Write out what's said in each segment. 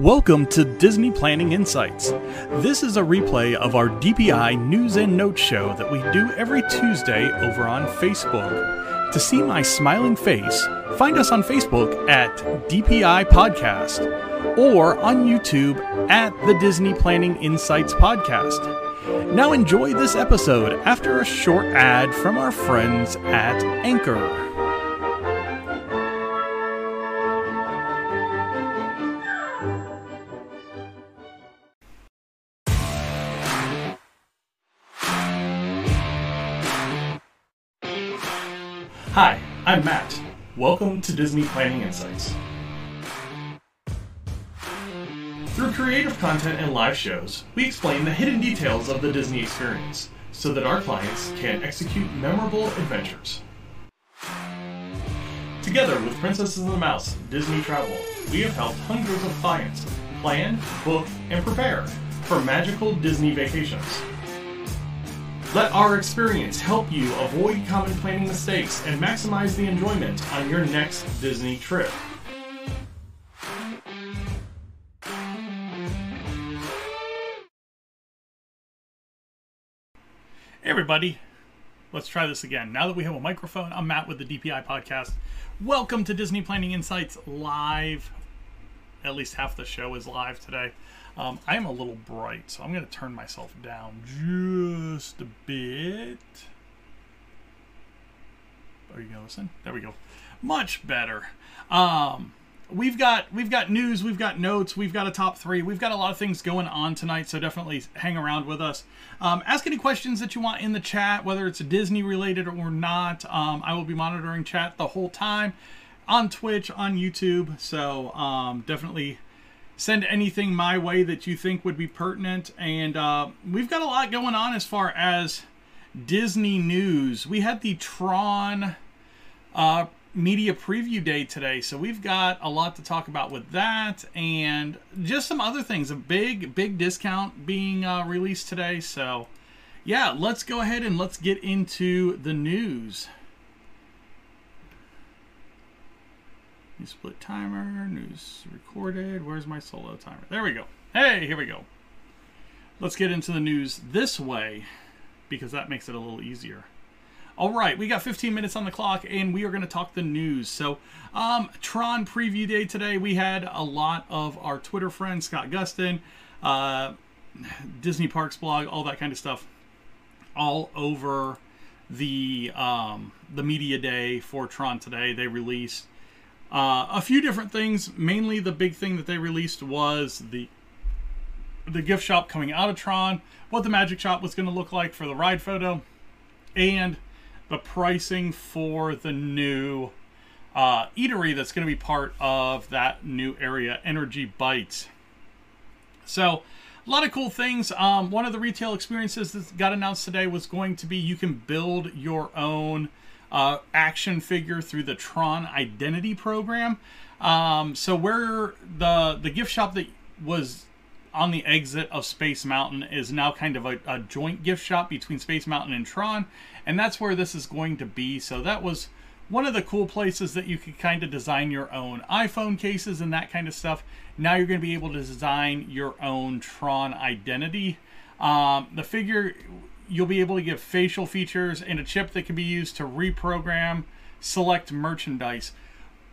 Welcome to Disney Planning Insights. This is a replay of our DPI News and Notes show that we do every Tuesday over on Facebook. To see my smiling face, find us on Facebook at DPI Podcast or on YouTube at the Disney Planning Insights Podcast. Now enjoy this episode after a short ad from our friends at Anchor. Welcome to Disney Planning Insights. Through creative content and live shows, we explain the hidden details of the Disney experience so that our clients can execute memorable adventures. Together with Princesses and the Mouse Disney Travel, we have helped hundreds of clients plan, book, and prepare for magical Disney vacations. Let our experience help you avoid common planning mistakes and maximize the enjoyment on your next Disney trip. Hey everybody, let's try this again. Now that we have a microphone, I'm Matt with the DPI podcast. Welcome to Disney Planning Insights live. At least half the show is live today. Um, I am a little bright, so I'm going to turn myself down just a bit. Are you going to listen? There we go. Much better. Um, we've got we've got news, we've got notes, we've got a top three, we've got a lot of things going on tonight. So definitely hang around with us. Um, ask any questions that you want in the chat, whether it's Disney related or not. Um, I will be monitoring chat the whole time on Twitch, on YouTube. So um, definitely send anything my way that you think would be pertinent. And uh, we've got a lot going on as far as Disney news. We had the Tron uh, media preview day today, so we've got a lot to talk about with that, and just some other things. A big, big discount being uh, released today. So, yeah, let's go ahead and let's get into the news. New split timer, news recorded. Where's my solo timer? There we go. Hey, here we go. Let's get into the news this way because that makes it a little easier. All right, we got 15 minutes on the clock and we are going to talk the news. So, um, Tron preview day today, we had a lot of our Twitter friends, Scott Gustin, uh, Disney Parks blog, all that kind of stuff, all over the um, the media day for Tron today. They released uh, a few different things. Mainly, the big thing that they released was the the gift shop coming out of Tron, what the magic shop was going to look like for the ride photo, and the pricing for the new uh, eatery that's going to be part of that new area, Energy Bytes. So, a lot of cool things. Um, one of the retail experiences that got announced today was going to be you can build your own uh, action figure through the Tron Identity program. Um, so where the the gift shop that was on the exit of Space Mountain is now kind of a, a joint gift shop between Space Mountain and Tron, and that's where this is going to be. So that was one of the cool places that you could kind of design your own iPhone cases and that kind of stuff. Now you're going to be able to design your own Tron identity. Um, the figure you'll be able to give facial features and a chip that can be used to reprogram select merchandise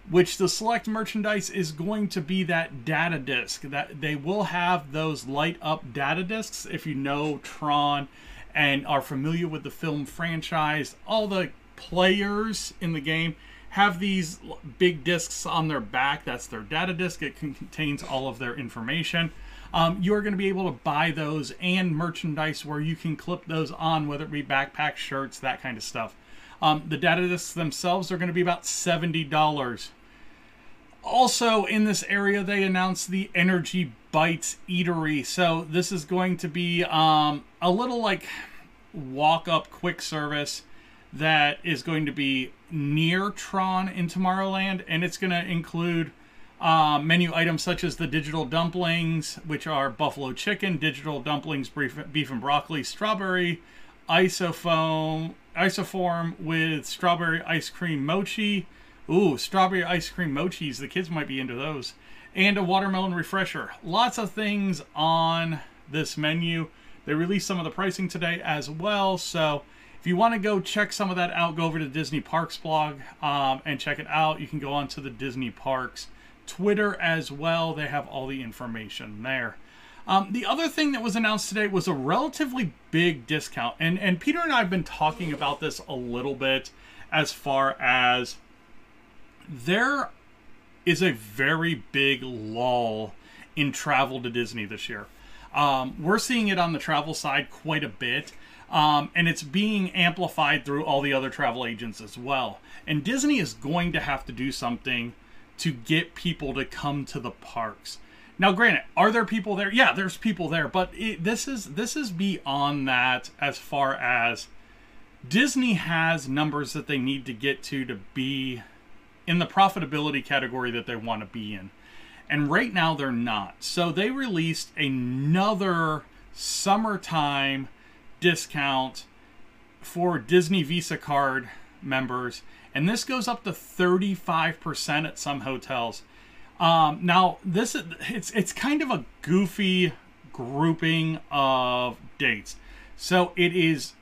which the select merchandise is going to be that data disk that they will have those light up data disks. If you know tron and are familiar with the film franchise all the players in the game have these big disks on their back. That's their data disk. It contains all of their information um, you're going to be able to buy those and merchandise where you can clip those on, whether it be backpacks, shirts, that kind of stuff. Um, the data discs themselves are going to be about $70. Also, in this area, they announced the Energy Bytes Eatery. So, this is going to be um, a little like walk up quick service that is going to be near Tron in Tomorrowland, and it's going to include uh, menu items such as the digital dumplings, which are buffalo chicken, digital dumplings, beef, beef and broccoli, strawberry isofoam, isoform with strawberry ice cream mochi. Ooh, strawberry ice cream mochis. The kids might be into those. and a watermelon refresher. Lots of things on this menu. They released some of the pricing today as well. So if you want to go check some of that out, go over to Disney Parks blog um, and check it out. You can go on to the Disney Parks Twitter as well. They have all the information there. Um, the other thing that was announced today was a relatively big discount, and and Peter and I have been talking about this a little bit as far as there is a very big lull in travel to Disney this year. Um, we're seeing it on the travel side quite a bit. Um, and it's being amplified through all the other travel agents as well. And Disney is going to have to do something to get people to come to the parks. Now, granted, are there people there? Yeah, there's people there, but it, this is this is beyond that as far as Disney has numbers that they need to get to to be in the profitability category that they want to be in. And right now they're not. So they released another summertime discount for Disney Visa card members, and this goes up to 35% at some hotels. Um, now, this is it's it's kind of a goofy grouping of dates. So it is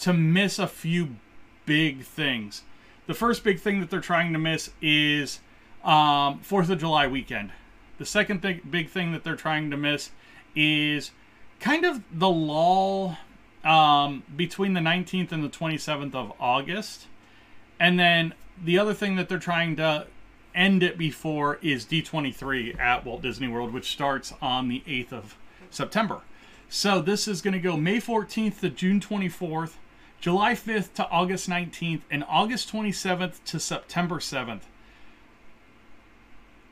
to miss a few big things. The first big thing that they're trying to miss is um, Fourth of July weekend. The second big big thing that they're trying to miss is kind of the lull um, between the 19th and the 27th of August. And then the other thing that they're trying to end it before is D23 at Walt Disney World, which starts on the 8th of September. So this is going to go May 14th to June 24th, July 5th to August 19th, and August 27th to September 7th.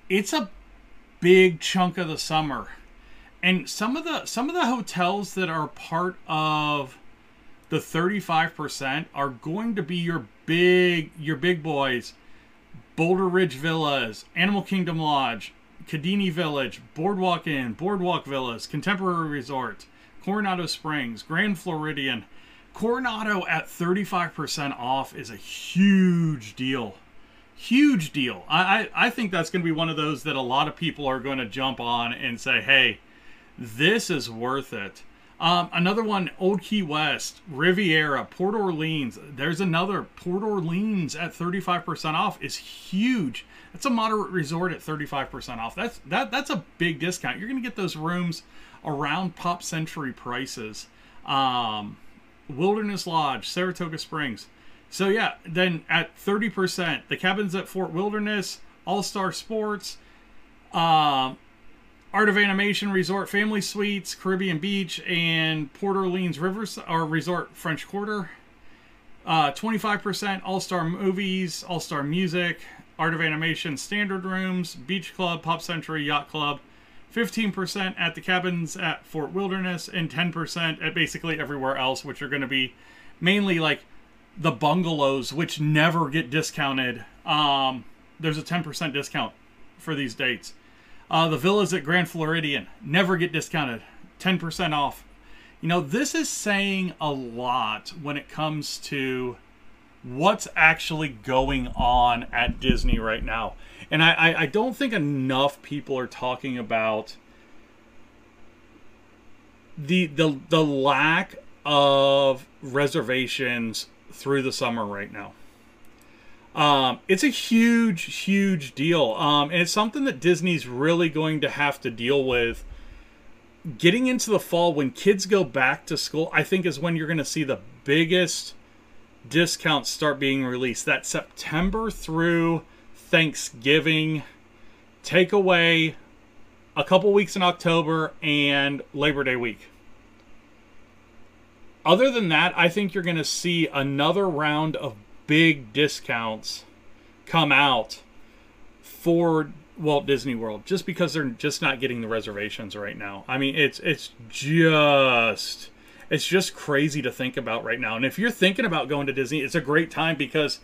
It's a big chunk of the summer. And some of the some of the hotels that are part of the 35% are going to be your big your big boys Boulder Ridge Villas, Animal Kingdom Lodge, Kidani Village, Boardwalk Inn, Boardwalk Villas, Contemporary Resort, Coronado Springs, Grand Floridian. Coronado at 35% off is a huge deal. Huge deal. I, I, I think that's going to be one of those that a lot of people are going to jump on and say, hey, this is worth it. Um, another one, Old Key West, Riviera, Port Orleans. There's another Port Orleans at 35% off is huge. That's a moderate resort at 35% off. That's that that's a big discount. You're to get those rooms around Pop Century prices. Um, Wilderness Lodge, Saratoga Springs. So yeah, then at 30%, the cabins at Fort Wilderness, All Star Sports, um, Art of Animation Resort Family Suites, Caribbean Beach, and Port Orleans Rivers or Resort French Quarter. Uh, 25% All Star Movies, All Star Music, Art of Animation Standard Rooms, Beach Club, Pop Century, Yacht Club. 15% at the cabins at Fort Wilderness, and 10% at basically everywhere else, which are going to be mainly like the bungalows, which never get discounted. Um, there's a 10% discount for these dates. Uh, the villas at Grand Floridian never get discounted, 10% off. You know, this is saying a lot when it comes to what's actually going on at Disney right now. And I, I, I don't think enough people are talking about the the the lack of reservations through the summer right now. Um, it's a huge, huge deal. Um, and it's something that Disney's really going to have to deal with. Getting into the fall when kids go back to school, I think is when you're going to see the biggest discounts start being released. That September through Thanksgiving, take away a couple weeks in October and Labor Day week. Other than that, I think you're going to see another round of big discounts come out for Walt Disney World just because they're just not getting the reservations right now. I mean, it's it's just it's just crazy to think about right now. And if you're thinking about going to Disney, it's a great time because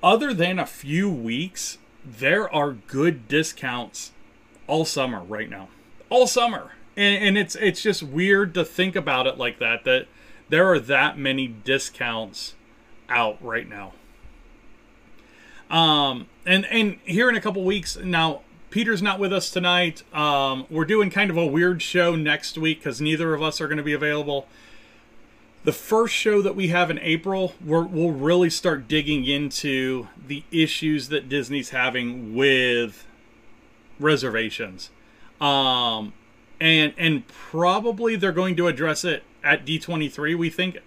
other than a few weeks, there are good discounts all summer right now. All summer. And, and it's it's just weird to think about it like that that there are that many discounts out right now. Um, and and here in a couple weeks now, Peter's not with us tonight. Um, we're doing kind of a weird show next week because neither of us are going to be available. The first show that we have in April, we will really start digging into the issues that Disney's having with reservations. Um, and and probably they're going to address it at D23. We think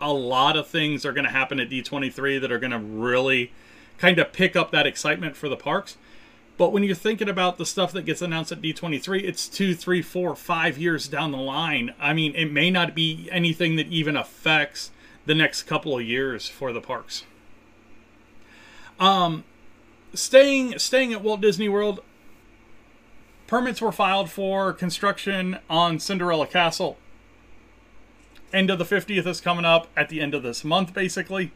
a lot of things are going to happen at D23 that are going to really kind of pick up that excitement for the parks. But when you're thinking about the stuff that gets announced at D23, it's two, three, four, five years down the line. I mean, it may not be anything that even affects the next couple of years for the parks. Um, staying staying at Walt Disney World, permits were filed for construction on Cinderella Castle. End of the 50th is coming up at the end of this month, basically.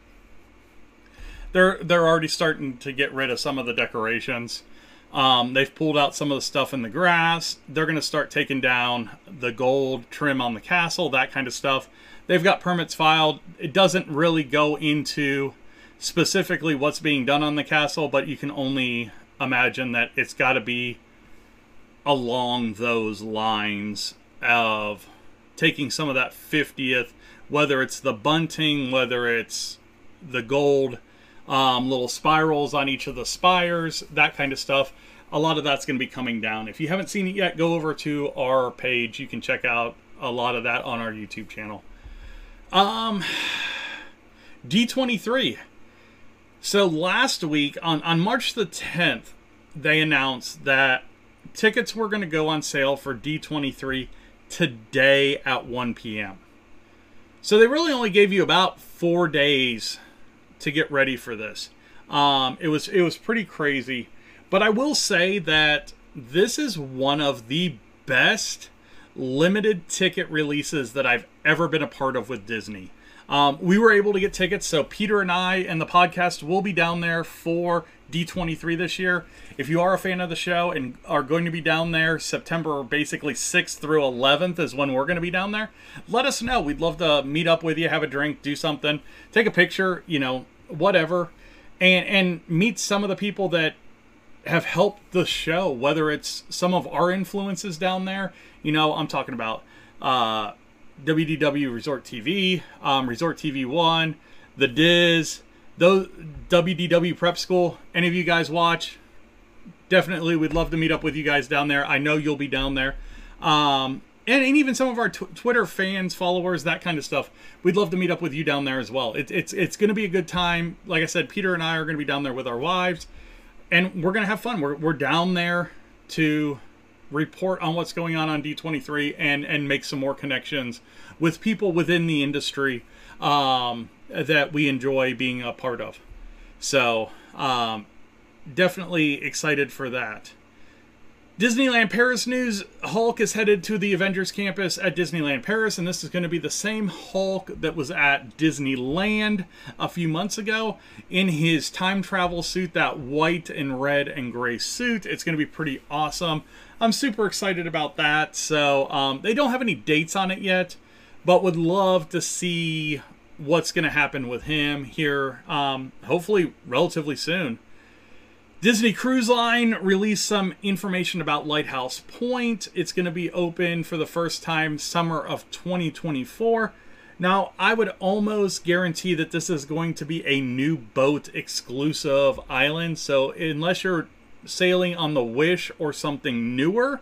They're they're already starting to get rid of some of the decorations. Um, they've pulled out some of the stuff in the grass. They're going to start taking down the gold trim on the castle, that kind of stuff. They've got permits filed. It doesn't really go into specifically what's being done on the castle, but you can only imagine that it's got to be along those lines of taking some of that 50th, whether it's the bunting, whether it's the gold um, little spirals on each of the spires, that kind of stuff. A lot of that's going to be coming down. If you haven't seen it yet, go over to our page. You can check out a lot of that on our YouTube channel. Um, D23. So last week on, on March the 10th, they announced that tickets were going to go on sale for D23 today at 1 p.m. So they really only gave you about four days to get ready for this. Um, it was it was pretty crazy, but I will say that this is one of the best limited ticket releases that I've ever been a part of with Disney. Um, we were able to get tickets, so Peter and I and the podcast will be down there for D23 this year. If you are a fan of the show and are going to be down there, September basically 6th through 11th is when we're going to be down there. Let us know. We'd love to meet up with you, have a drink, do something, take a picture, you know, whatever, and and meet some of the people that have helped the show. Whether it's some of our influences down there, you know, I'm talking about uh, WDW Resort TV, um, Resort TV One, the DIS, those WDW Prep School. Any of you guys watch? Definitely, we'd love to meet up with you guys down there. I know you'll be down there. Um, and, and even some of our tw- Twitter fans, followers, that kind of stuff. We'd love to meet up with you down there as well. It, it's it's going to be a good time. Like I said, Peter and I are going to be down there with our wives, and we're going to have fun. We're we're down there to report on what's going on on D23 and and make some more connections with people within the industry um, that we enjoy being a part of. So um, definitely excited for that. Disneyland Paris news Hulk is headed to the Avengers campus at Disneyland Paris, and this is going to be the same Hulk that was at Disneyland a few months ago in his time travel suit, that white and red and gray suit. It's going to be pretty awesome. I'm super excited about that. So, um, they don't have any dates on it yet, but would love to see what's going to happen with him here, um, hopefully, relatively soon. Disney Cruise Line released some information about Lighthouse Point. It's going to be open for the first time summer of 2024. Now, I would almost guarantee that this is going to be a new boat exclusive island. So, unless you're sailing on the Wish or something newer,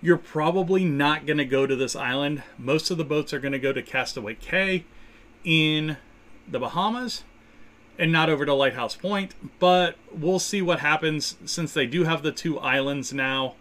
you're probably not going to go to this island. Most of the boats are going to go to Castaway Cay in the Bahamas and not over to Lighthouse Point. But we'll see what happens since they do have the two islands now.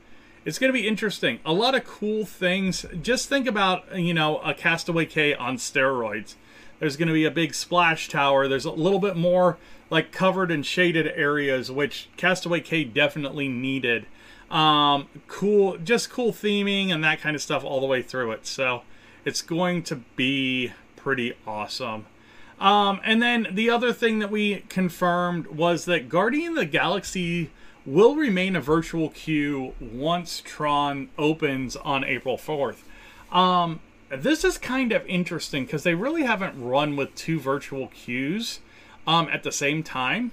It's going to be interesting. A lot of cool things. Just think about, you know, a Castaway Cay on steroids. There's going to be a big splash tower. There's a little bit more like covered and shaded areas, which Castaway Cay definitely needed. Um, cool, just cool theming and that kind of stuff all the way through it. So it's going to be pretty awesome. Um, and then the other thing that we confirmed was that Guardian of the Galaxy will remain a virtual queue once Tron opens on April 4th. Um, this is kind of interesting because they really haven't run with two virtual queues um, at the same time.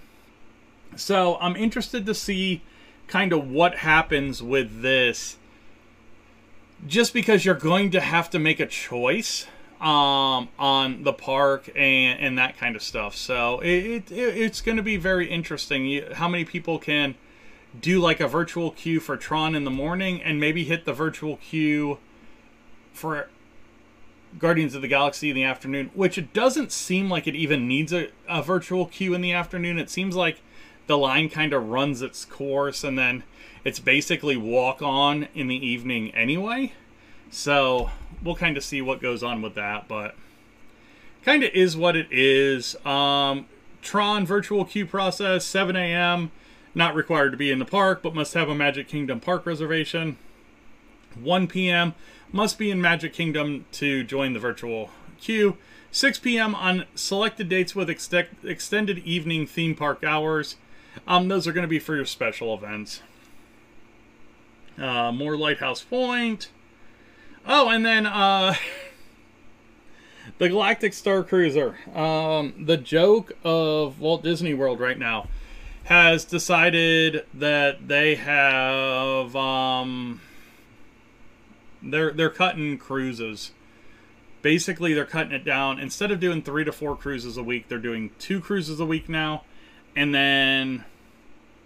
So I'm interested to see kind of what happens with this just because you're going to have to make a choice um, on the park and, and that kind of stuff. So it, it it's going to be very interesting. You, how many people can do like a virtual queue for Tron in the morning and maybe hit the virtual queue for Guardians of the Galaxy in the afternoon, which it doesn't seem like it even needs a, a virtual queue in the afternoon. It seems like the line kind of runs its course and then it's basically walk on in the evening anyway. So we'll kind of see what goes on with that, but kind of is what it is. Um, Tron virtual queue process, 7 a.m. Not required to be in the park, but must have a Magic Kingdom park reservation. 1 p.m. must be in Magic Kingdom to join the virtual queue. 6 p.m. on selected dates with ex- extended evening theme park hours. Um, those are going to be for your special events. Uh, more Lighthouse Point. Oh, and then uh, the Galactic Star Cruiser. Um, the joke of Walt Disney World right now has decided that they have um, they're they're cutting cruises. Basically, they're cutting it down. Instead of doing three to four cruises a week, they're doing two cruises a week now, and then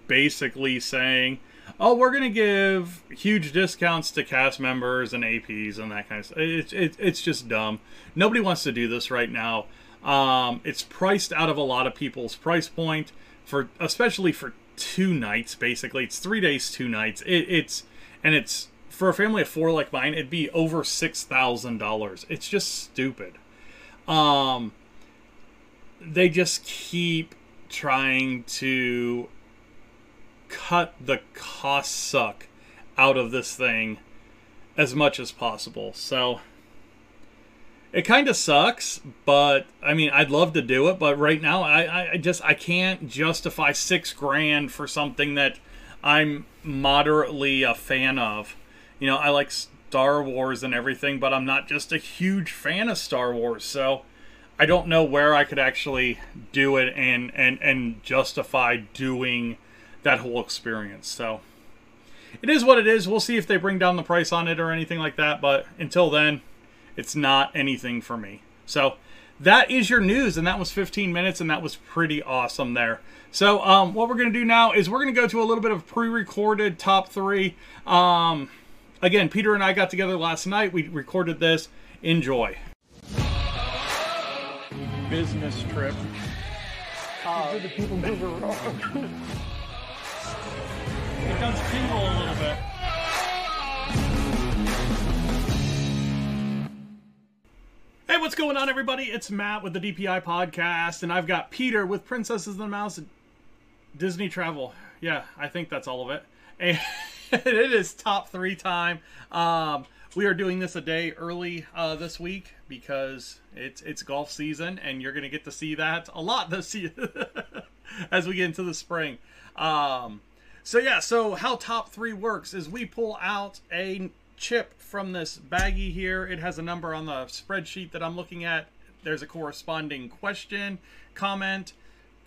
basically saying oh, we're going to give huge discounts to cast members and APs and that kind of stuff. It's, it, it's just dumb. Nobody wants to do this right now. Um, it's priced out of a lot of people's price point for, especially for two nights. Basically, it's three days, two nights. It, it's and it's for a family of four like mine. It'd be over six thousand dollars. It's just stupid. Um, they just keep trying to cut the cost suck out of this thing as much as possible. So it kind of sucks, but I mean, I'd love to do it, but right now I, I just I can't justify six grand for something that I'm moderately a fan of. You know, I like Star Wars and everything, but I'm not just a huge fan of Star Wars, so I don't know where I could actually do it and and and justify doing that whole experience. So it is what it is. We'll see if they bring down the price on it or anything like that. But until then, it's not anything for me. So that is your news, and that was 15 minutes, and that was pretty awesome there. So um, what we're going to do now is we're going to go to a little bit of pre-recorded top three. Um, again, Peter and I got together last night. We recorded this. Enjoy. Business trip. Uh, the people move around. It does tingle a little bit. Hey, what's going on, everybody? It's Matt with the DPI podcast, and I've got Peter with Princesses and the Mouse Disney Travel. Yeah, I think that's all of it. And it is top three time. Um, we are doing this a day early uh, this week because it's it's golf season, and you're going to get to see that a lot this year as we get into the spring. Um, so yeah, so how top three works is we pull out a chip from this baggie here. It has a number on the spreadsheet that I'm looking at. There's a corresponding question, comment,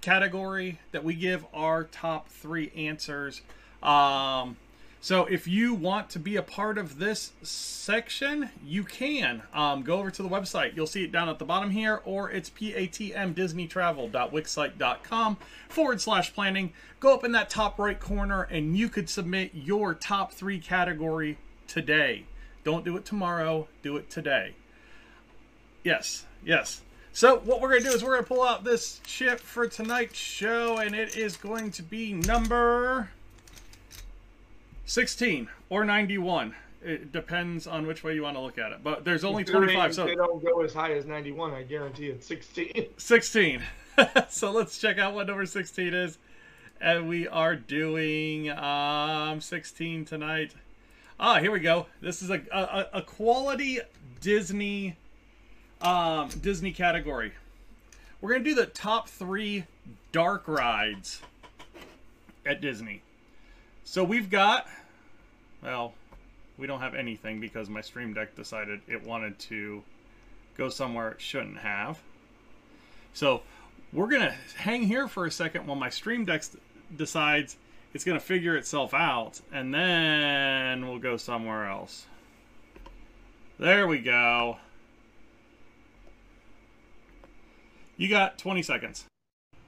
category that we give our top three answers. Um, so if you want to be a part of this section, you can um, go over to the website. You'll see it down at the bottom here, or it's patmdisneytravel.wixsite.com forward slash planning. Go up in that top right corner and you could submit your top three category today. Don't do it tomorrow, do it today. Yes, yes. So what we're going to do is we're going to pull out this chip for tonight's show, and it is going to be number 16 or 91. It depends on which way you want to look at it. But there's only 25. So they don't go as high as 91. I guarantee it's 16. 16. so let's check out what number 16 is. And we are doing um, 16 tonight. Ah, here we go. This is a, a, a quality Disney um, Disney category. We're going to do the top three dark rides at Disney. So we've got, well, we don't have anything because my Stream Deck decided it wanted to go somewhere it shouldn't have. So we're going to hang here for a second while my Stream Deck decides it's going to figure itself out, and then we'll go somewhere else. There we go. You got 20 seconds.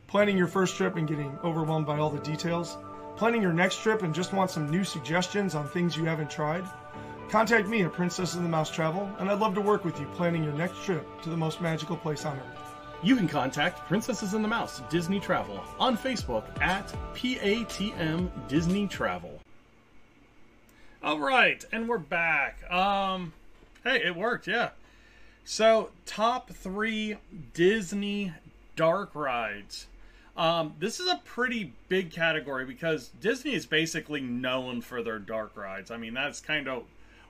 Planning your first trip and getting overwhelmed by all the details? Planning your next trip and just want some new suggestions on things you haven't tried? Contact me at Princess of the Mouse Travel, and I'd love to work with you planning your next trip to the most magical place on earth. You can contact Princesses and the Mouse Disney Travel on Facebook at PATM Disney Travel. All right, and we're back. Um, hey, it worked, yeah. So, top three Disney dark rides. Um, this is a pretty big category because Disney is basically known for their dark rides. I mean, that's kind of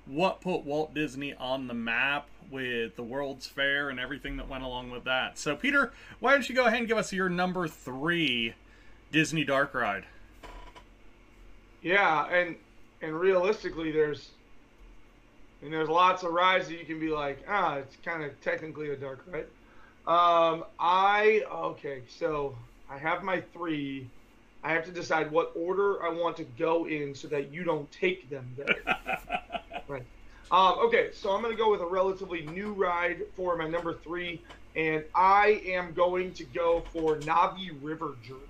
what put Walt Disney on the map with the World's Fair and everything that went along with that. So, Peter, why don't you go ahead and give us your number three Disney dark ride? Yeah, and and realistically, there's and there's lots of rides that you can be like, ah, it's kind of technically a dark ride. Um, I okay, so I have my three. I have to decide what order I want to go in so that you don't take them there. right. Um, okay, so I'm going to go with a relatively new ride for my number three, and I am going to go for Na'vi River Journey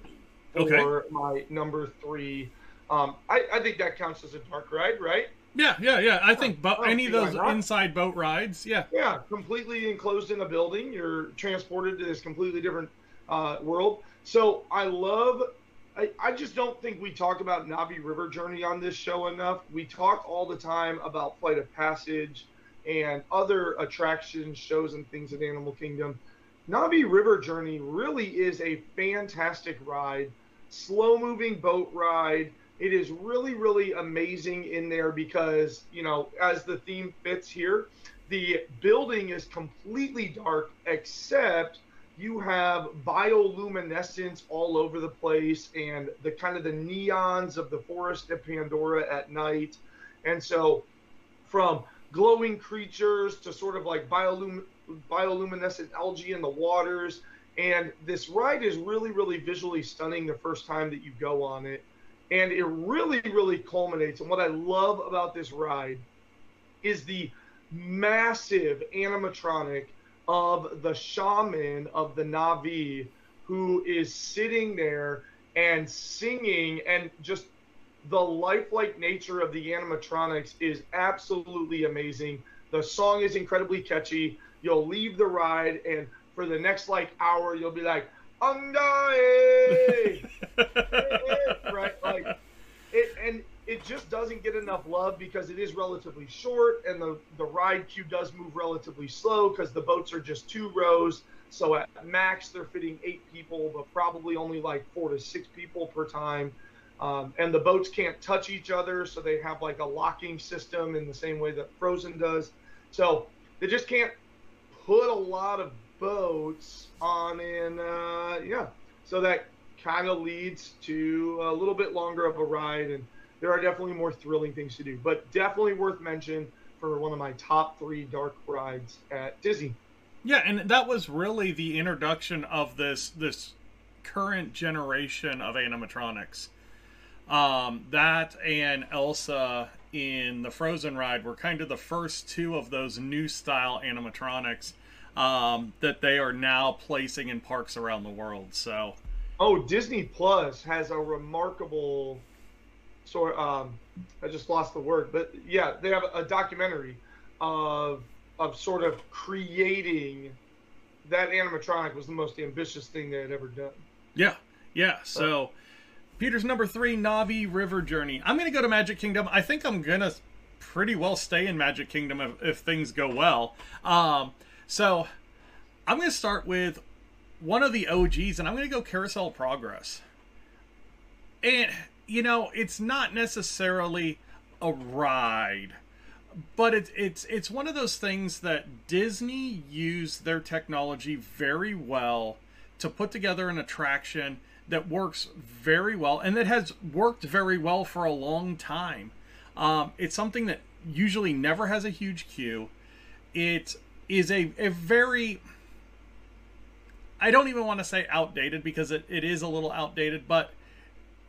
for Okay. my number three. Um, I, I think that counts as a dark ride, right? Yeah, yeah, yeah. I think bo- Oh, any of those inside boat rides, yeah. Yeah, completely enclosed in a building. You're transported to this completely different uh, world. So I love. I, I just don't think we talk about Na'vi River Journey on this show enough. We talk all the time about Flight of Passage and other attractions, shows, and things at Animal Kingdom. Na'vi River Journey really is a fantastic ride, slow moving boat ride. It is really, really amazing in there because, you know, as the theme fits here, the building is completely dark except you have bioluminescence all over the place and the kind of the neons of the forest of Pandora at night. And so from glowing creatures to sort of like biolum- bioluminescent algae in the waters. And this ride is really, really visually stunning the first time that you go on it. And it really, really culminates. And what I love about this ride is the massive animatronic of the shaman of the Na'vi who is sitting there and singing and just the lifelike nature of the animatronics is absolutely amazing. The song is incredibly catchy. You'll leave the ride and for the next like hour you'll be like, Undying right? Like it, and it just doesn't get enough love because it is relatively short, and the the ride queue does move relatively slow because the boats are just two rows. So at max they're fitting eight people, but probably only like four to six people per time. Um, and the boats can't touch each other, so they have like a locking system in the same way that Frozen does. So they just can't put a lot of boats on in uh, yeah so that kind of leads to a little bit longer of a ride and there are definitely more thrilling things to do but definitely worth mention for one of my top three dark rides at disney Yeah, and that was really the introduction of this this current generation of animatronics. Um, that and Elsa in the Frozen ride were kind of the first two of those new style animatronics um, that they are now placing in parks around the world. So oh disney plus has a remarkable sort um i just lost the word but yeah they have a documentary of of sort of creating that animatronic was the most ambitious thing they had ever done Yeah, yeah. So, Peter's number three, Na'vi River Journey. I'm to go to Magic Kingdom. I think I'm to pretty well stay in Magic Kingdom if, if things go well. Um, so, I'm to start with one of the OGs, and I'm to go Carousel Progress. And, you know, it's not necessarily a ride but it's it's it's one of those things that Disney used their technology very well to put together an attraction that works very well and that has worked very well for a long time. Um, it's something that usually never has a huge queue. It is a, a very I don't even want to say outdated because it, it is a little outdated, but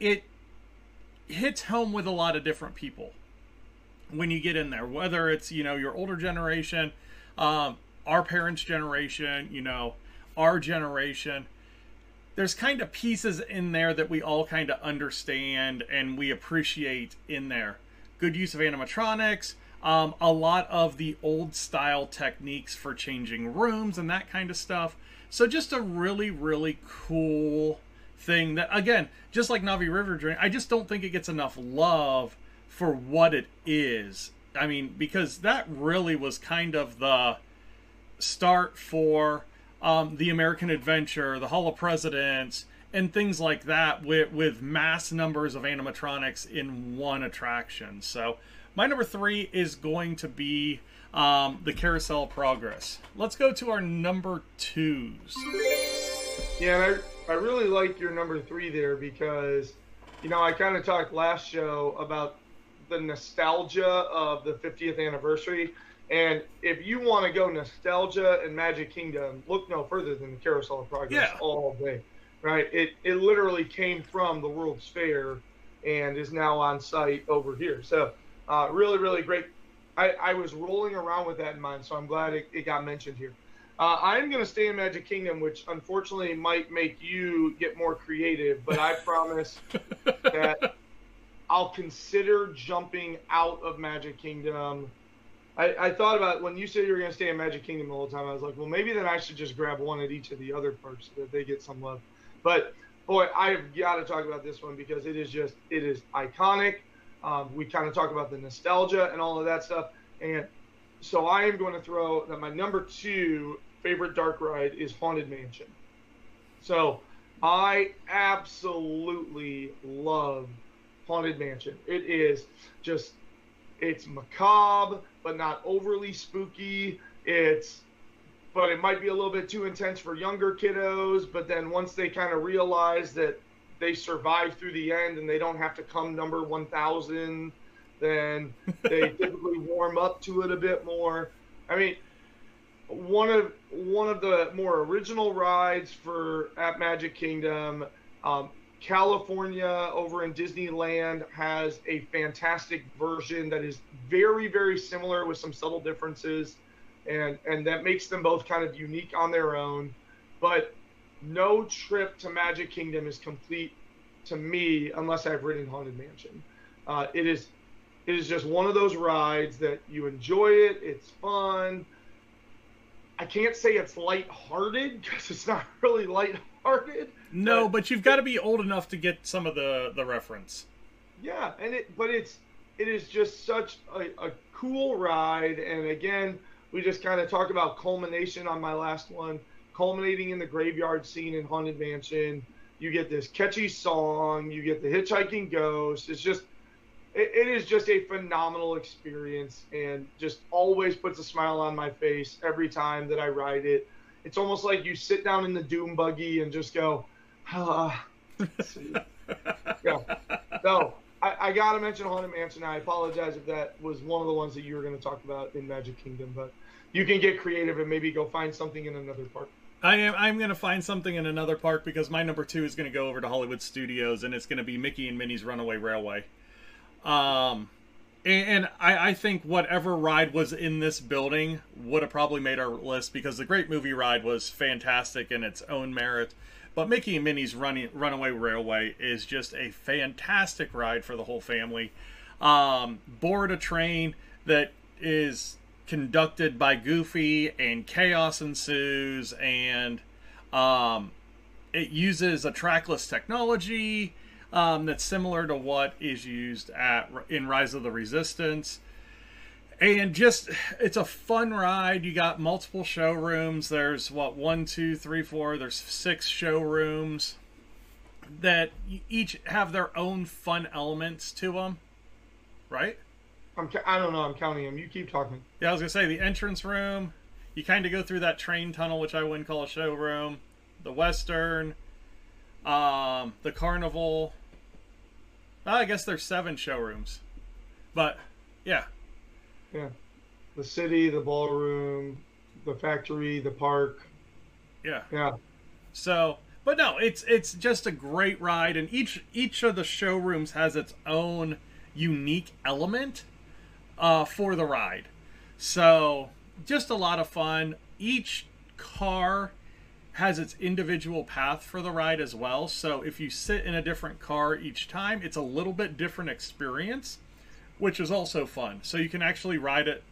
it hits home with a lot of different people when you get in there, whether it's you know your older generation, um, our parents' generation, you know, our generation. There's kind of pieces in there that we all kind of understand and we appreciate in there. Good use of animatronics, um, a lot of the old style techniques for changing rooms and that kind of stuff. So just a really, really cool thing that, again, just like Na'vi River Journey, I just don't think it gets enough love for what it is. I mean, because that really was kind of the start for um, the American Adventure, the Hall of Presidents, and things like that with with mass numbers of animatronics in one attraction. So my number three is going to be um, the Carousel Progress. Let's go to our number twos. Yeah, I really like your number three there because, you know, I kind of talked last show about the nostalgia of the 50th anniversary. And if you want to go nostalgia and Magic Kingdom, look no further than the Carousel of Progress Yeah. all day, right? It it literally came from the World's Fair and is now on site over here. So uh, really, really great. I, I was rolling around with that in mind, so I'm glad it, it got mentioned here. Uh, I'm going to stay in Magic Kingdom, which unfortunately might make you get more creative, but I promise that I'll consider jumping out of Magic Kingdom. I, I thought about when you said you were going to stay in Magic Kingdom the whole time. I was like, well, maybe then I should just grab one at each of the other parks so that they get some love. But boy, I've got to talk about this one because it is just it is iconic. Um, we kind of talk about the nostalgia and all of that stuff, and so I am going to throw that my number two favorite dark ride is Haunted Mansion. So I absolutely love Haunted Mansion. It is just it's macabre but not overly spooky. It's but it might be a little bit too intense for younger kiddos, but then once they kind of realize that they survive through the end and they don't have to come number 1000, then they typically warm up to it a bit more. I mean, one of one of the more original rides for at Magic Kingdom. Um, California over in Disneyland has a fantastic version that is very very similar with some subtle differences, and and that makes them both kind of unique on their own. But no trip to Magic Kingdom is complete to me unless I've ridden Haunted Mansion. Uh, it is it is just one of those rides that you enjoy it. It's fun. I can't say it's lighthearted because it's not really lighthearted. No, but- but you've got to be old enough to get some of the the reference. Yeah, and it but it's it is just such a, a cool ride. And again, we just kind of talked about culmination on my last one, culminating in the graveyard scene in Haunted Mansion. You get this catchy song, you get the hitchhiking ghost. It's just it, it is just a phenomenal experience and just always puts a smile on my face every time that I ride it. It's almost like you sit down in the doom buggy and just go, ah. yeah. No, I, I gotta mention Haunted Mansion. I apologize if that was one of the ones that you were going to talk about in Magic Kingdom, but you can get creative and maybe go find something in another park. I am. I'm going to find something in another park because my number two is going to go over to Hollywood Studios, and it's going to be Mickey and Minnie's Runaway Railway. Um, and, and I, I think whatever ride was in this building would have probably made our list because the Great Movie Ride was fantastic in its own merit. But Mickey and Minnie's Running, Runaway Railway is just a fantastic ride for the whole family. Um, board a train that is conducted by Goofy, and chaos ensues, and um, it uses a trackless technology um, that's similar to what is used at in Rise of the Resistance. And just, it's a fun ride. You got multiple showrooms. There's what, one, two, three, four, there's six showrooms that each have their own fun elements to them, right? I'm ca- I don't know. I'm counting them. You keep talking. Yeah, I was gonna say the entrance room. You kind of go through that train tunnel, which I wouldn't call a showroom. The western, um, the carnival. I guess there's seven showrooms, but yeah, Yeah, the city, the ballroom, the factory, the park. yeah. Yeah, So, but no, it's it's just a great ride, and each each of the showrooms has its own unique element uh, for the ride. So just a lot of fun. Each car has its individual path for the ride as well. So if you sit in a different car each time, it's a little bit different experience, which is also fun. So you can actually ride it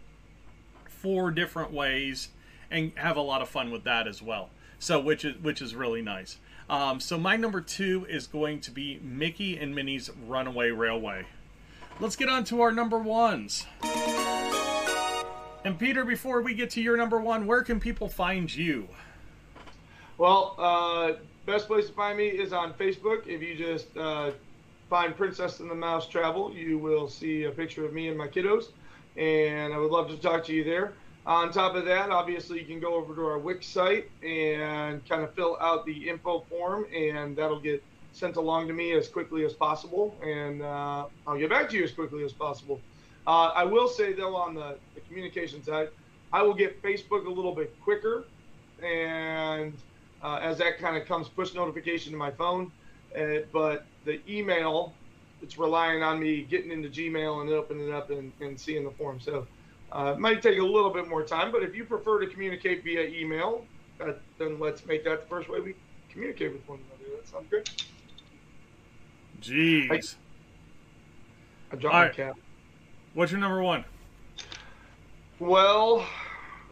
four different ways and have a lot of fun with that as well. So which is which is really nice. Um, so my number two is going to be Mickey and Minnie's Runaway Railway. Let's get on to our number ones. And Peter, before we get to your number one, where can people find you? Well, uh, best place to find me is on Facebook. If you just uh, find Princess and the Mouse Travel, you will see a picture of me and my kiddos, and I would love to talk to you there. On top of that, obviously, you can go over to our Wix site and kind of fill out the info form, and that'll get sent along to me as quickly as possible, and uh, I'll get back to you as quickly as possible. Uh, I will say, though, on the, the communication side, I will get Facebook a little bit quicker, and uh, as that kind of comes push notification to my phone, uh, but the email, it's relying on me getting into Gmail and opening it up and, and seeing the form. So uh, it might take a little bit more time, but if you prefer to communicate via email, then let's make that the first way we communicate with one another. That sounds good. Jeez. I, I dropped All my right. cap. What's your number one? Well,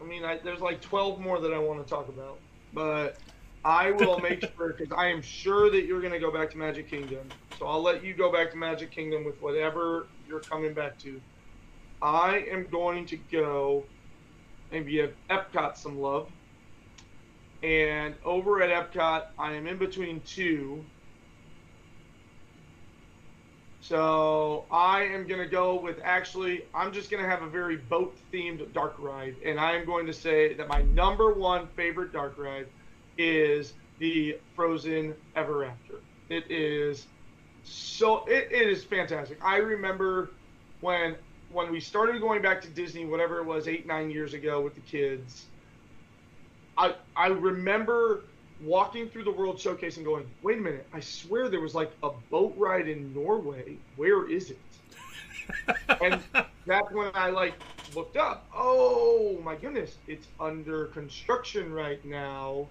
I mean, I, there's like 12 more that I want to talk about, but I will make sure because I am sure that you're going to go back to Magic Kingdom. So I'll let you go back to Magic Kingdom with whatever you're coming back to. I am going to go and give Epcot some love. And over at Epcot, I am in between two. So I am going to go with actually, I'm just going to have a very boat themed dark ride. And I am going to say that my number one favorite dark ride is the Frozen Ever After. It is so, it, it is fantastic. I remember when when we started going back to Disney, whatever it was, eight, nine years ago with the kids, I I remember walking through the World Showcase and going, wait a minute, I swear there was like a boat ride in Norway. Where is it? and that's when I like looked up. Oh my goodness, it's under construction right now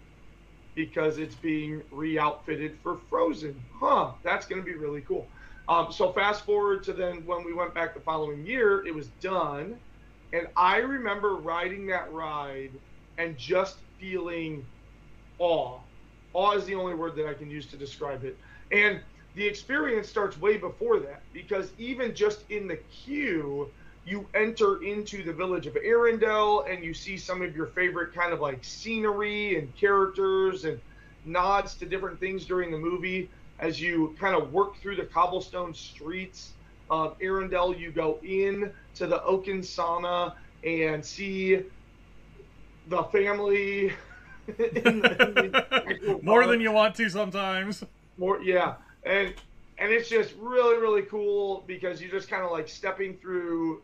because it's being re-outfitted for Frozen. Huh, that's going to be really cool. Um, so fast forward to then when we went back the following year, it was done, and I remember riding that ride and just feeling awe. Awe is the only word that I can use to describe it. And the experience starts way before that because even just in the queue, you enter into the village of Arendelle and you see some of your favorite kind of like scenery and characters and nods to different things during the movie as you kind of work through the cobblestone streets of Arendelle. You go in to the Oaken sauna and see the family. in the- in the More than you want to sometimes. more yeah and and it's just really really cool because you're just kind of like stepping through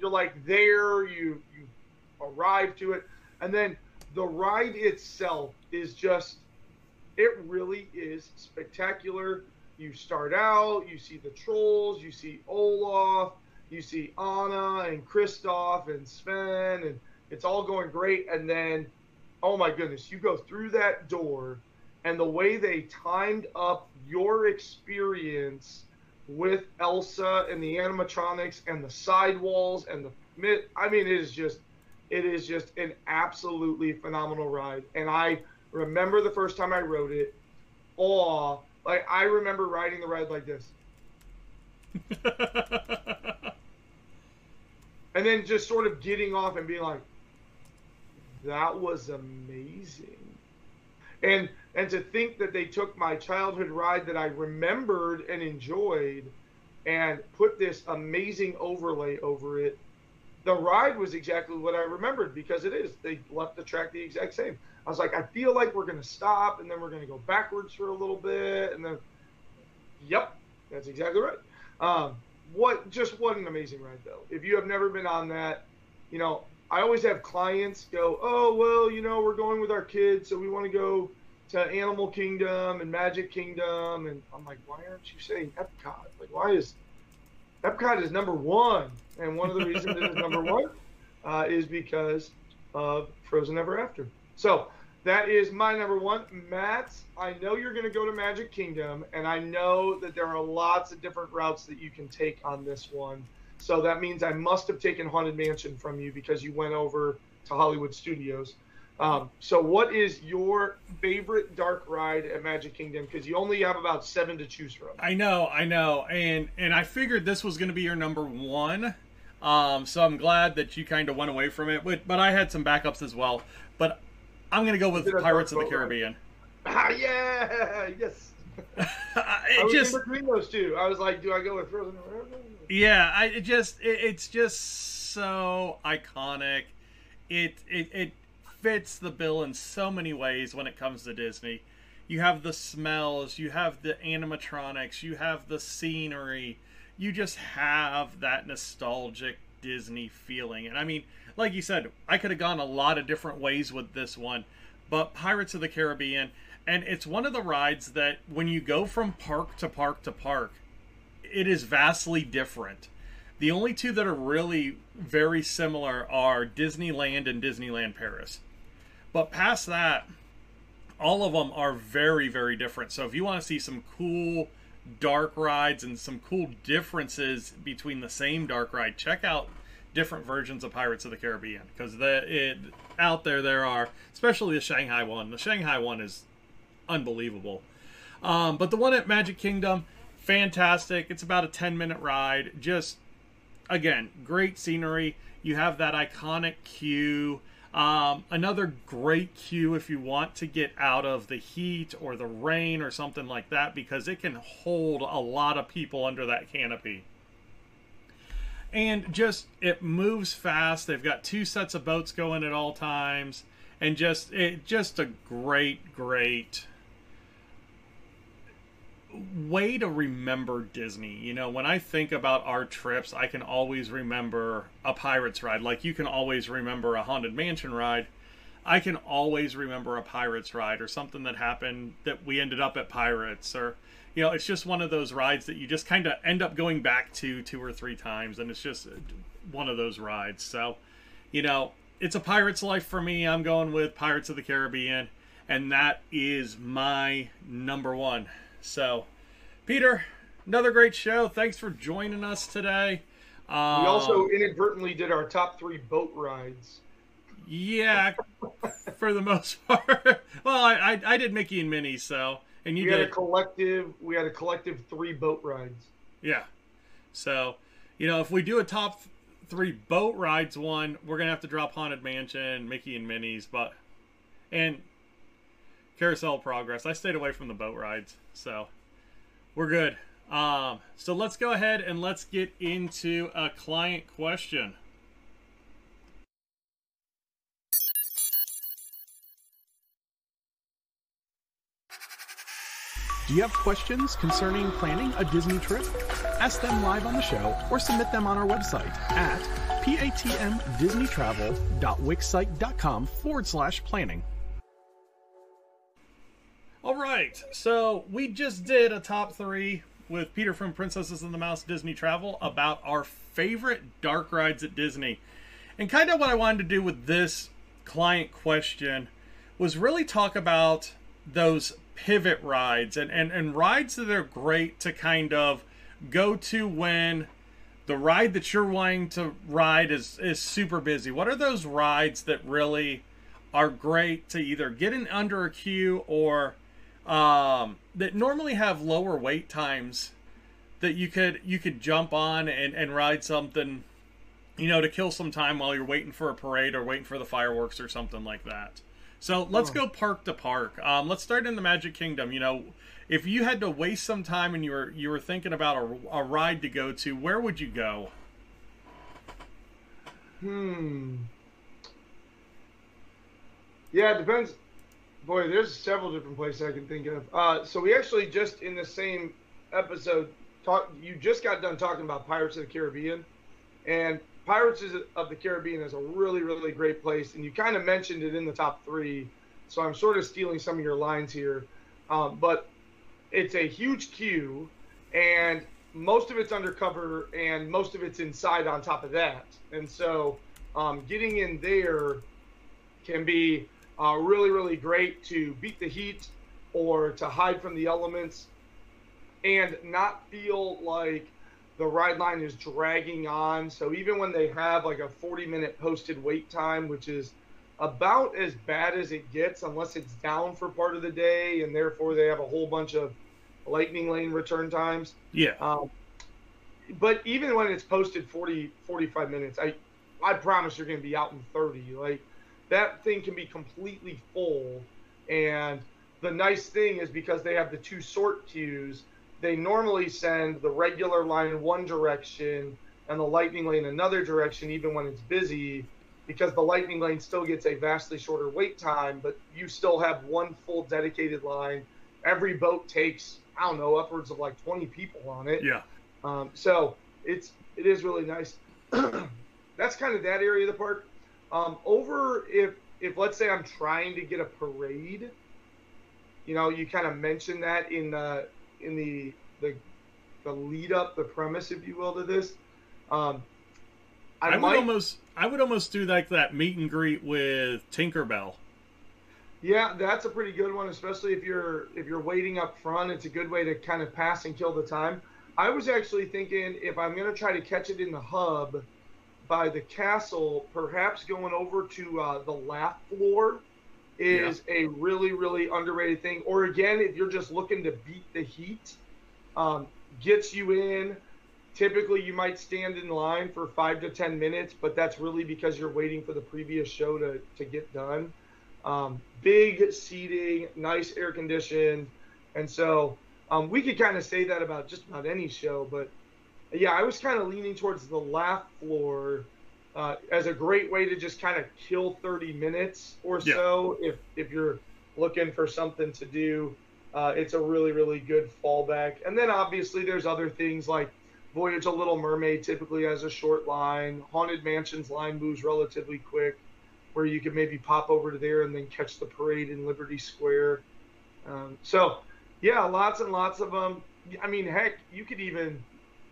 you're like there you you arrive to it. And then the ride itself is just it really is spectacular. You start out you see the trolls you see olaf you see anna and kristoff and sven and it's all going great. And then oh my goodness you go through that door and the way they timed up your experience with Elsa and the animatronics and the sidewalls and the mid I mean it is just it is just an absolutely phenomenal ride. And I remember the first time I rode it. Awe like I remember riding the ride like this. And then just sort of getting off and being like that was amazing. And and to think that they took my childhood ride that I remembered and enjoyed and put this amazing overlay over it. The ride was exactly what I remembered because it is. They left the track the exact same. I was like, I feel like we're going to stop and then we're going to go backwards for a little bit. And then, yep, that's exactly right. Um, what, just what an amazing ride, though. If you have never been on that, you know, I always have clients go, oh, well, you know, we're going with our kids, so we want to go to Animal Kingdom and Magic Kingdom, and I'm like, why aren't you saying Epcot? Like, why is Epcot is number one? And one of the reasons it is number one uh, is because of Frozen Ever After. So that is my number one. Matt, I know you're going to go to Magic Kingdom, and I know that there are lots of different routes that you can take on this one. So that means I must have taken Haunted Mansion from you because you went over to Hollywood Studios. Um, so, what is your favorite dark ride at Magic Kingdom? Because you only have about seven to choose from. I know, I know, and and I figured this was going to be your number one. Um, so I'm glad that you kind of went away from it, but but I had some backups as well. But I'm going to go with Pirates of the Caribbean. Ah, yeah, yes. it I was just between those two. I was like, do I go with Frozen? yeah, I it just it, it's just so iconic. It it it fits the bill in so many ways when it comes to Disney. You have the smells, you have the animatronics, you have the scenery. You just have that nostalgic Disney feeling. And I mean, like you said, I could have gone a lot of different ways with this one, but Pirates of the Caribbean, and it's one of the rides that when you go from park to park to park, it is vastly different. The only two that are really very similar are Disneyland and Disneyland Paris. But past that, all of them are very, very different. So if you want to see some cool dark rides and some cool differences between the same dark ride, check out different versions of Pirates of the Caribbean because the it out there there are, especially the Shanghai one. The Shanghai one is unbelievable. Um, but the one at Magic Kingdom, fantastic. It's about a 10 minute ride. Just again, great scenery. You have that iconic queue. Um, another great cue if you want to get out of the heat or the rain or something like that because it can hold a lot of people under that canopy. And just it moves fast. They've got two sets of boats going at all times, and just it just a great, great way to remember Disney. You know, when I think about our trips, I can always remember a Pirates ride. Like you can always remember a Haunted Mansion ride. I can always remember a Pirates ride or something that happened that we ended up at Pirates or you know, it's just one of those rides that you just kind of end up going back to two or three times and it's just one of those rides. So, you know, it's a Pirates life for me. I'm going with Pirates of the Caribbean and that is my number 1. So, Peter, another great show. Thanks for joining us today. Um, we also inadvertently did our top three boat rides. Yeah, for the most part. Well, I, I, I did Mickey and Minnie, so and you we did had a collective. We had a collective three boat rides. Yeah, so you know if we do a top three boat rides one, we're gonna have to drop Haunted Mansion, Mickey and Minnie's, but and Carousel Progress. I stayed away from the boat rides, so we're good. Um, so let's go ahead and let's get into a client question. Do you have questions concerning planning a Disney trip? Ask them live on the show or submit them on our website at patmdisneytravel.wixsite.com forward slash planning. Right, so we just did a top three with Peter from Princesses and the Mouse Disney Travel about our favorite dark rides at Disney. And kind of what I wanted to do with this client question was really talk about those pivot rides and, and, and rides that are great to kind of go to when the ride that you're wanting to ride is, is super busy. What are those rides that really are great to either get in under a queue or um, that normally have lower wait times that you could you could jump on and, and ride something you know to kill some time while you're waiting for a parade or waiting for the fireworks or something like that. So let's oh. go park to park. Um, let's start in the magic kingdom you know. If you had to waste some time and you were you were thinking about a, a ride to go to where would you go? Hmm. Yeah it depends Boy, there's several different places I can think of. Uh, so we actually just in the same episode talk. You just got done talking about Pirates of the Caribbean, and Pirates of the Caribbean is a really, really great place. And you kind of mentioned it in the top three. so I'm sort of stealing some of your lines here. Um, but it's a huge queue, and most of it's undercover, and most of it's inside on top of that. And so um, getting in there can be uh, really, really great to beat the heat or to hide from the elements and not feel like the ride line is dragging on. So even when they have like a 40 minute posted wait time, which is about as bad as it gets, unless it's down for part of the day and therefore they have a whole bunch of lightning lane return times. Yeah. Um, but even when it's posted 40, 45 minutes, I, I promise you're going to be out in 30. Like that thing can be completely full. And the nice thing is because they have the two sort queues, they normally send the regular line one direction and the lightning lane another direction, even when it's busy, because the lightning lane still gets a vastly shorter wait time, but you still have one full dedicated line. Every boat takes, I don't know, upwards of like 20 people on it. Yeah. Um, so it's it is really nice. That's kind of that area of the park. Um, over if if let's say I'm trying to get a parade, you know, you kind of mentioned that in the in the the the lead up, the premise, if you will, to this. Um, I, I, would almost I would almost do like that meet and greet with Tinkerbell. yeah, that's a pretty good one, especially if you're if you're waiting up front. It's a good way to kind of pass and kill the time. I was actually thinking if I'm gonna try to catch it in the hub by the castle, perhaps going over to uh, the laugh floor is a really really underrated thing. Or again, if you're just looking to beat the heat, um, gets you in. Typically, you might stand in line for five to ten minutes, but that's really because you're waiting for the previous show to to get done. Um, big seating, nice air conditioned, and so um, we could kind of say that about just about any show, but yeah, I was kind of leaning towards the laugh floor uh, as a great way to just kind of kill 30 minutes or Yeah. so if if you're looking for something to do. Uh, it's a really really good fallback, and then obviously there's other things like Voyage a Little Mermaid typically has a short line. Haunted Mansion's line moves relatively quick, where you could maybe pop over to there and then catch the parade in Liberty Square. Um, so yeah, lots and lots of them. I mean, heck, you could even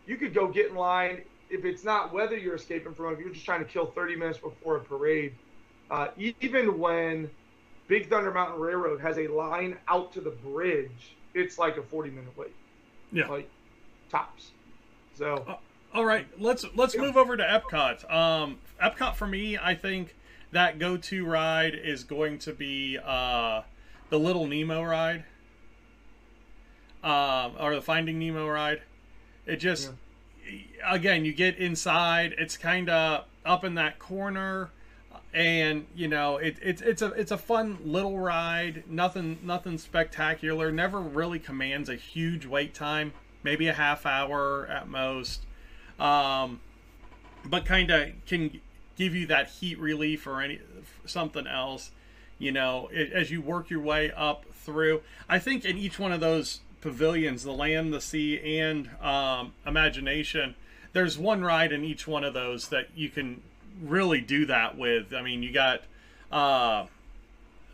you could go get in line if it's not weather you're escaping from. If you're just trying to kill 30 minutes before a parade, uh, even when Big Thunder Mountain Railroad has a line out to the bridge, it's like a 40 minute wait, Yeah. like tops. So All right, let's let's Yeah. move over to Epcot. Um, Epcot for me, I think that go-to ride is going to be uh, the Little Nemo ride, um, or the Finding Nemo ride. It just again, you get inside. It's kind of up in that corner, and you know it, it's it's a it's a fun little ride. Nothing nothing spectacular. Never really commands a huge wait time. Maybe a half hour at most um, but kind of can give you that heat relief or any something else. You know, it, as you work your way up through. I think in each one of those pavilions, the land, the sea, and um, imagination, there's one ride in each one of those that you can really do that with. I mean, you got uh,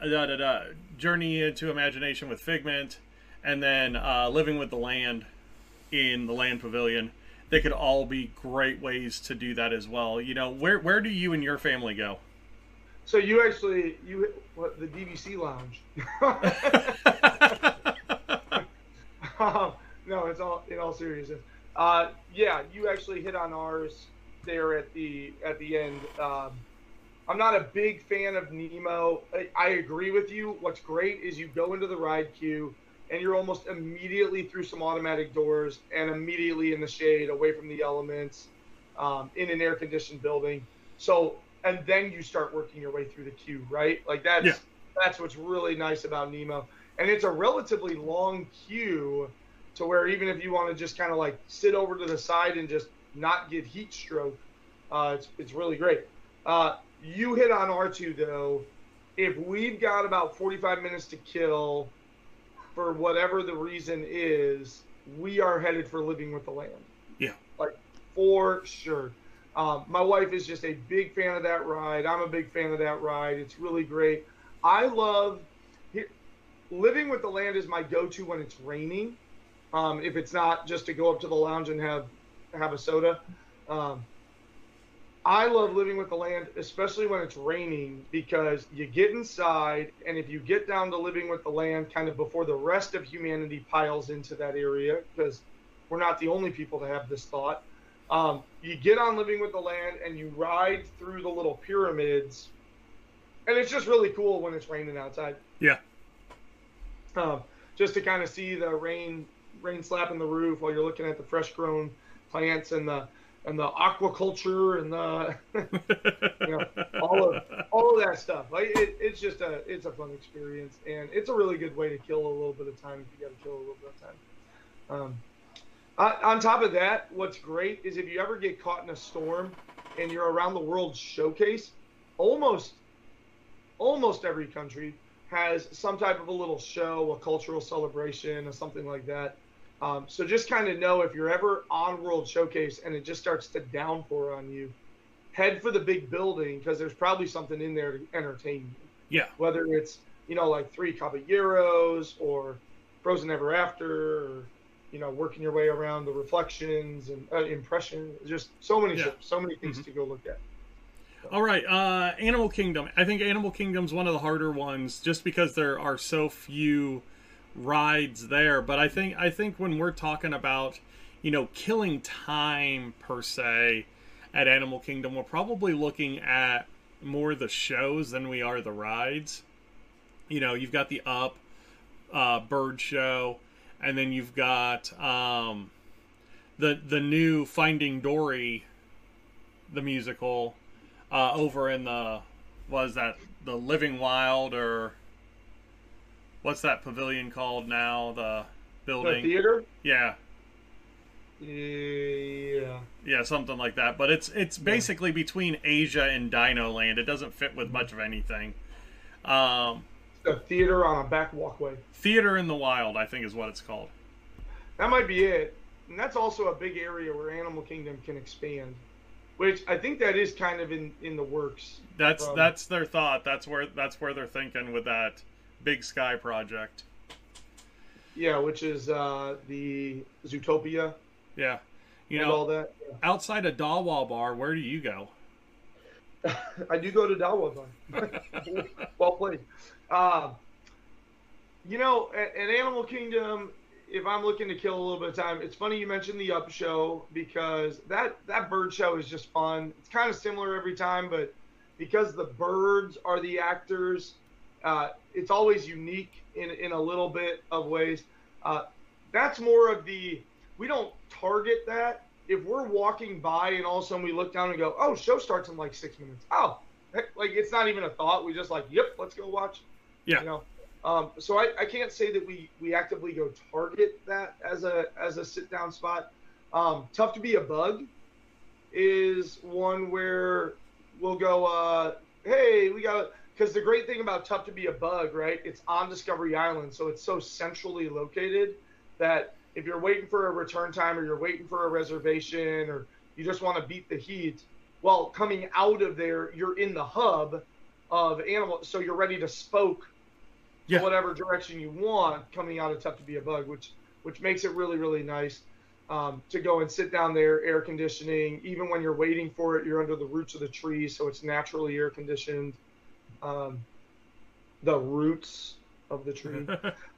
da, da, da, Journey into Imagination with Figment, and then uh, Living with the Land in the Land Pavilion. They could all be great ways to do that as well. You know, where where do you and your family go? so you actually you what the DVC lounge. Um, no, it's all in all seriousness. Uh, yeah, you actually hit on ours there at the at the end. Um, I'm not a big fan of Nemo. I, I agree with you. What's great is you go into the ride queue and you're almost immediately through some automatic doors and immediately in the shade, away from the elements, um, in an air conditioned building. So and then you start working your way through the queue, right? Like that's Yeah. that's what's really nice about Nemo. And it's a relatively long queue to where even if you want to just kind of like sit over to the side and just not get heat stroke, uh, it's, it's really great. Uh, you hit on R2 though. If we've got about 45 minutes to kill for whatever the reason is, we are headed for living with the land. Yeah. Like for sure. Um, my wife is just a big fan of that ride. I'm a big fan of that ride. It's really great. I love living with the land is my go-to when it's raining. Um, if it's not just to go up to the lounge and have have a soda. Um, I love living with the land, especially when it's raining, because you get inside, and if you get down to living with the land kind of before the rest of humanity piles into that area, because we're not the only people to have this thought. Um, you get on living with the land and you ride through the little pyramids, and it's just really cool when it's raining outside. Yeah. Um, just to kind of see the rain rain slapping the roof while you're looking at the fresh grown plants and the and the aquaculture and the you know all of all of that stuff. Like it, it's just a it's a fun experience and it's a really good way to kill a little bit of time if you got to kill a little bit of time. Um, on top of that, what's great is if you ever get caught in a storm and you're around the world showcase, almost almost every country has some type of a little show, a cultural celebration, or something like that. Um, so just kind of know if you're ever on World Showcase and it just starts to downpour on you, head for the big building because there's probably something in there to entertain you. Yeah. Whether it's you know like three caballeros or Frozen Ever After, or you know working your way around the reflections and uh, impression. Just so many yeah. so many things mm-hmm. to go look at. All right, uh, Animal Kingdom. I think Animal Kingdom's one of the harder ones, just because there are so few rides there. But I think I think when we're talking about you know killing time per se at Animal Kingdom, we're probably looking at more the shows than we are the rides. You know, you've got the Up uh, Bird Show, and then you've got um, the the new Finding Dory, the musical, uh, over in the was that the Living Wild or what's that pavilion called now? The building. The theater. Yeah. Yeah. Yeah, something like that. But it's it's basically yeah. between Asia and Dino Land. It doesn't fit with much of anything. Um, a theater on a back walkway. Theater in the Wild, I think, is what it's called. That might be it. And that's also a big area where Animal Kingdom can expand, which I think that is kind of in, in the works. That's from... that's their thought. That's where that's where they're thinking with that Big Sky project. Yeah, which is uh, the Zootopia. Yeah, you know all that. Yeah. Outside of Dawa Bar, where do you go? I do go to Dawa Bar. well played. Uh, you know, at, at, Animal Kingdom, if I'm looking to kill a little bit of time, it's funny you mentioned the Up Show because that that bird show is just fun. It's kind of similar every time, but because the birds are the actors, uh, it's always unique in, in a little bit of ways. Uh, that's more of the, we don't target that. If we're walking by and all of a sudden we look down and go, oh, show starts in like six minutes. Oh, heck, like it's not even a thought. We just like, yep, let's go watch. Yeah. You know, um, so I, I can't say that we, we actively go target that as a as a sit down spot. Um, tough to be a bug is one where we'll go, uh, hey, we got because the great thing about Tough to Be a Bug, right? It's on Discovery Island, so it's so centrally located that if you're waiting for a return time or you're waiting for a reservation or you just want to beat the heat, well, coming out of there, you're in the hub of animal, so you're ready to spoke yeah. whatever direction you want coming out of Tough to Be a Bug, which which makes it really really nice. Um, to go and sit down there, air conditioning. Even when you're waiting for it, you're under the roots of the tree, so it's naturally air conditioned um, the roots of the tree.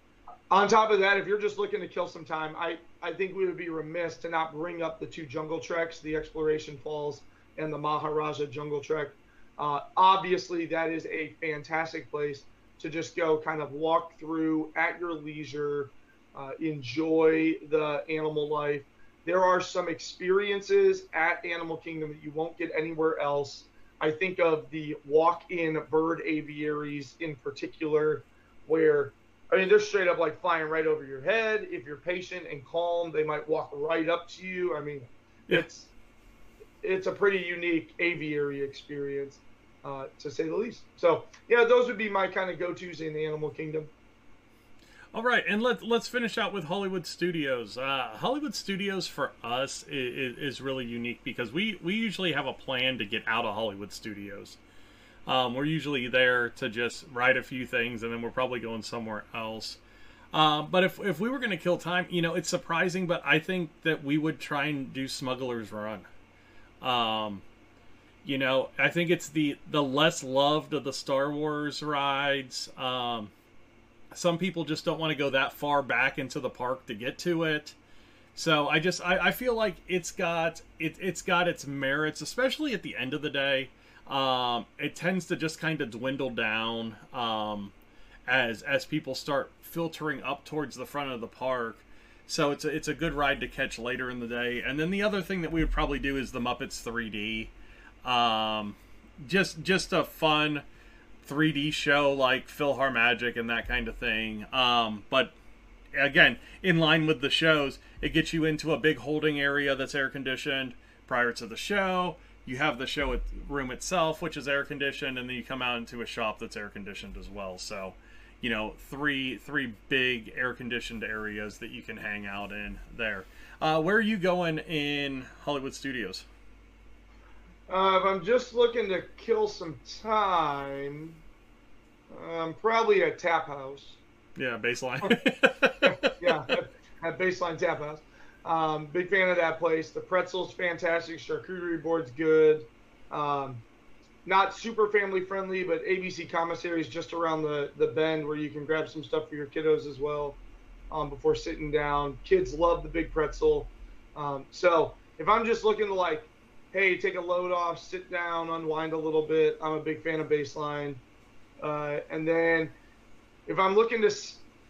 On top of that, if you're just looking to kill some time, I, I think we would be remiss to not bring up the two jungle treks, the Exploration Falls and the Maharaja Jungle Trek. Uh, obviously, that is a fantastic place to just go kind of walk through at your leisure, uh, enjoy the animal life. There are some experiences at Animal Kingdom that you won't get anywhere else. I think of the walk-in bird aviaries in particular, where I mean they're straight up like flying right over your head. If you're patient and calm, they might walk right up to you. I mean, yeah. it's it's a pretty unique aviary experience, uh, to say the least. So yeah, those would be my kind of go-tos in the animal kingdom. All right, and let let's finish out with Hollywood Studios. Uh, Hollywood Studios for us is, is, really unique because we we usually have a plan to get out of Hollywood Studios. Um, we're usually there to just write a few things, and then we're probably going somewhere else. Uh, but if if we were going to kill time, you know, it's surprising, but I think that we would try and do Smuggler's Run. Um, you know, I think it's the the less loved of the Star Wars rides. Um, some people just don't want to go that far back into the park to get to it. So I just I, I feel like it's got it it's got its merits, especially at the end of the day. Um, it tends to just kind of dwindle down um, as as people start filtering up towards the front of the park. So it's a, it's a good ride to catch later in the day. And then the other thing that we would probably do is the Muppets 3D. Um, just just a fun 3D show like PhilharMagic and that kind of thing. Um, but again, in line with the shows, it gets you into a big holding area that's air conditioned prior to the show. You have the show room itself, which is air conditioned, and then you come out into a shop that's air conditioned as well. So, you know, three three big air conditioned areas that you can hang out in there. Uh, where are you going in Hollywood Studios? Uh, if I'm just looking to kill some time, I'm probably at Tap House. Yeah, baseline. yeah, at, at Baseline Tap House. Um, big fan of that place. The pretzel's fantastic. Charcuterie board's good. Um, not super family friendly, but ABC commissary is just around the, the bend where you can grab some stuff for your kiddos as well um, before sitting down. Kids love the big pretzel. Um, so if I'm just looking to like, hey, take a load off, sit down, unwind a little bit, I'm a big fan of baseline. Uh, and then if I'm looking to,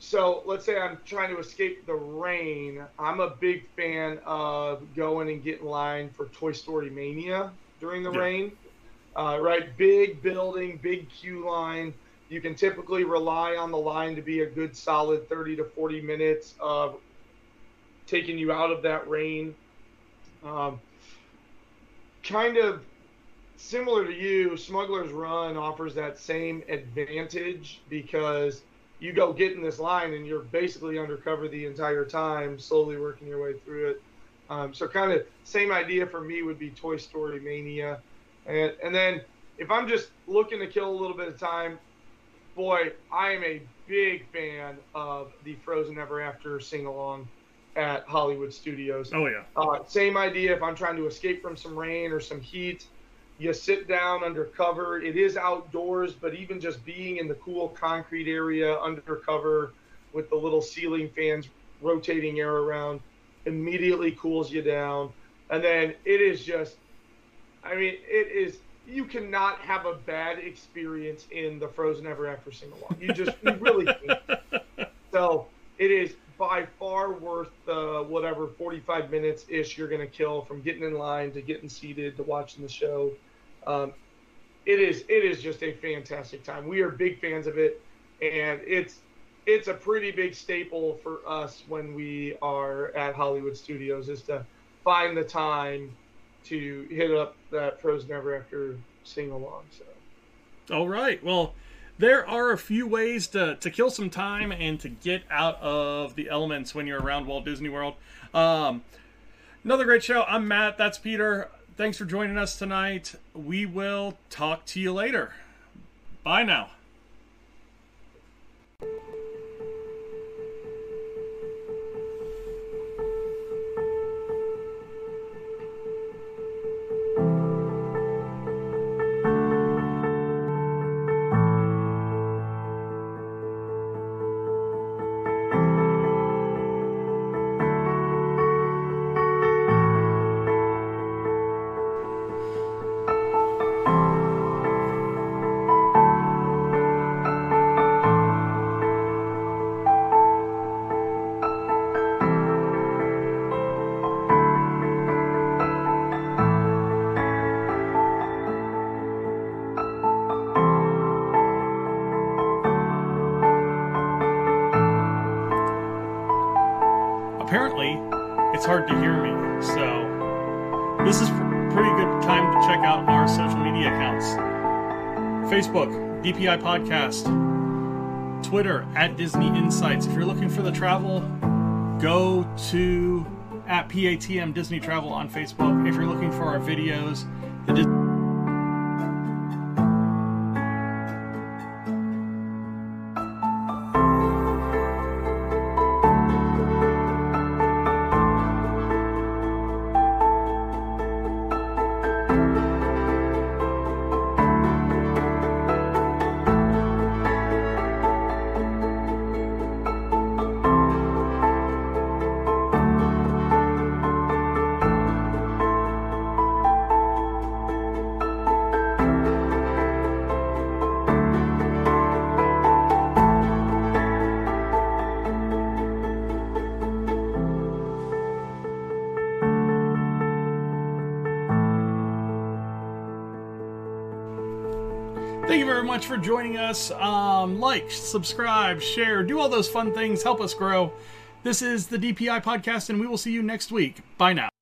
so let's say I'm trying to escape the rain, I'm a big fan of going and getting line for Toy Story Mania during the yeah. rain. Uh, right, big building, big queue line. You can typically rely on the line to be a good solid 30 to 40 minutes of taking you out of that rain. Um, kind of similar to you, Smuggler's Run offers that same advantage because you go get in this line and you're basically undercover the entire time, slowly working your way through it. Um, so kind of same idea for me would be Toy Story Mania. And, and then if I'm just looking to kill a little bit of time, boy, I am a big fan of the Frozen Ever After sing along at Hollywood Studios. Oh yeah. Uh, same idea. If I'm trying to escape from some rain or some heat, you sit down under cover. It is outdoors, but even just being in the cool concrete area under cover with the little ceiling fans rotating air around immediately cools you down. And then it is just I mean, it is. You cannot have a bad experience in the Frozen Ever After sing along. You just, you really can't. So it is by far worth the whatever 45 minutes ish you're going to kill from getting in line to getting seated to watching the show. Um, it is it is just a fantastic time. We are big fans of it, and it's it's a pretty big staple for us when we are at Hollywood Studios is to find the time to hit up that Frozen Ever After sing along. So. All right. Well, there are a few ways to, to kill some time and to get out of the elements when you're around Walt Disney World. Um, another great show. I'm Matt. That's Peter. Thanks for joining us tonight. We will talk to you later. Bye now. DPI Podcast, Twitter at Disney Insights. If you're looking for the travel, go to at PATM Disney Travel on Facebook. If you're looking for our videos, us. Um, like, subscribe, share, do all those fun things. Help us grow. This is the DPI podcast, and we will see you next week. Bye now.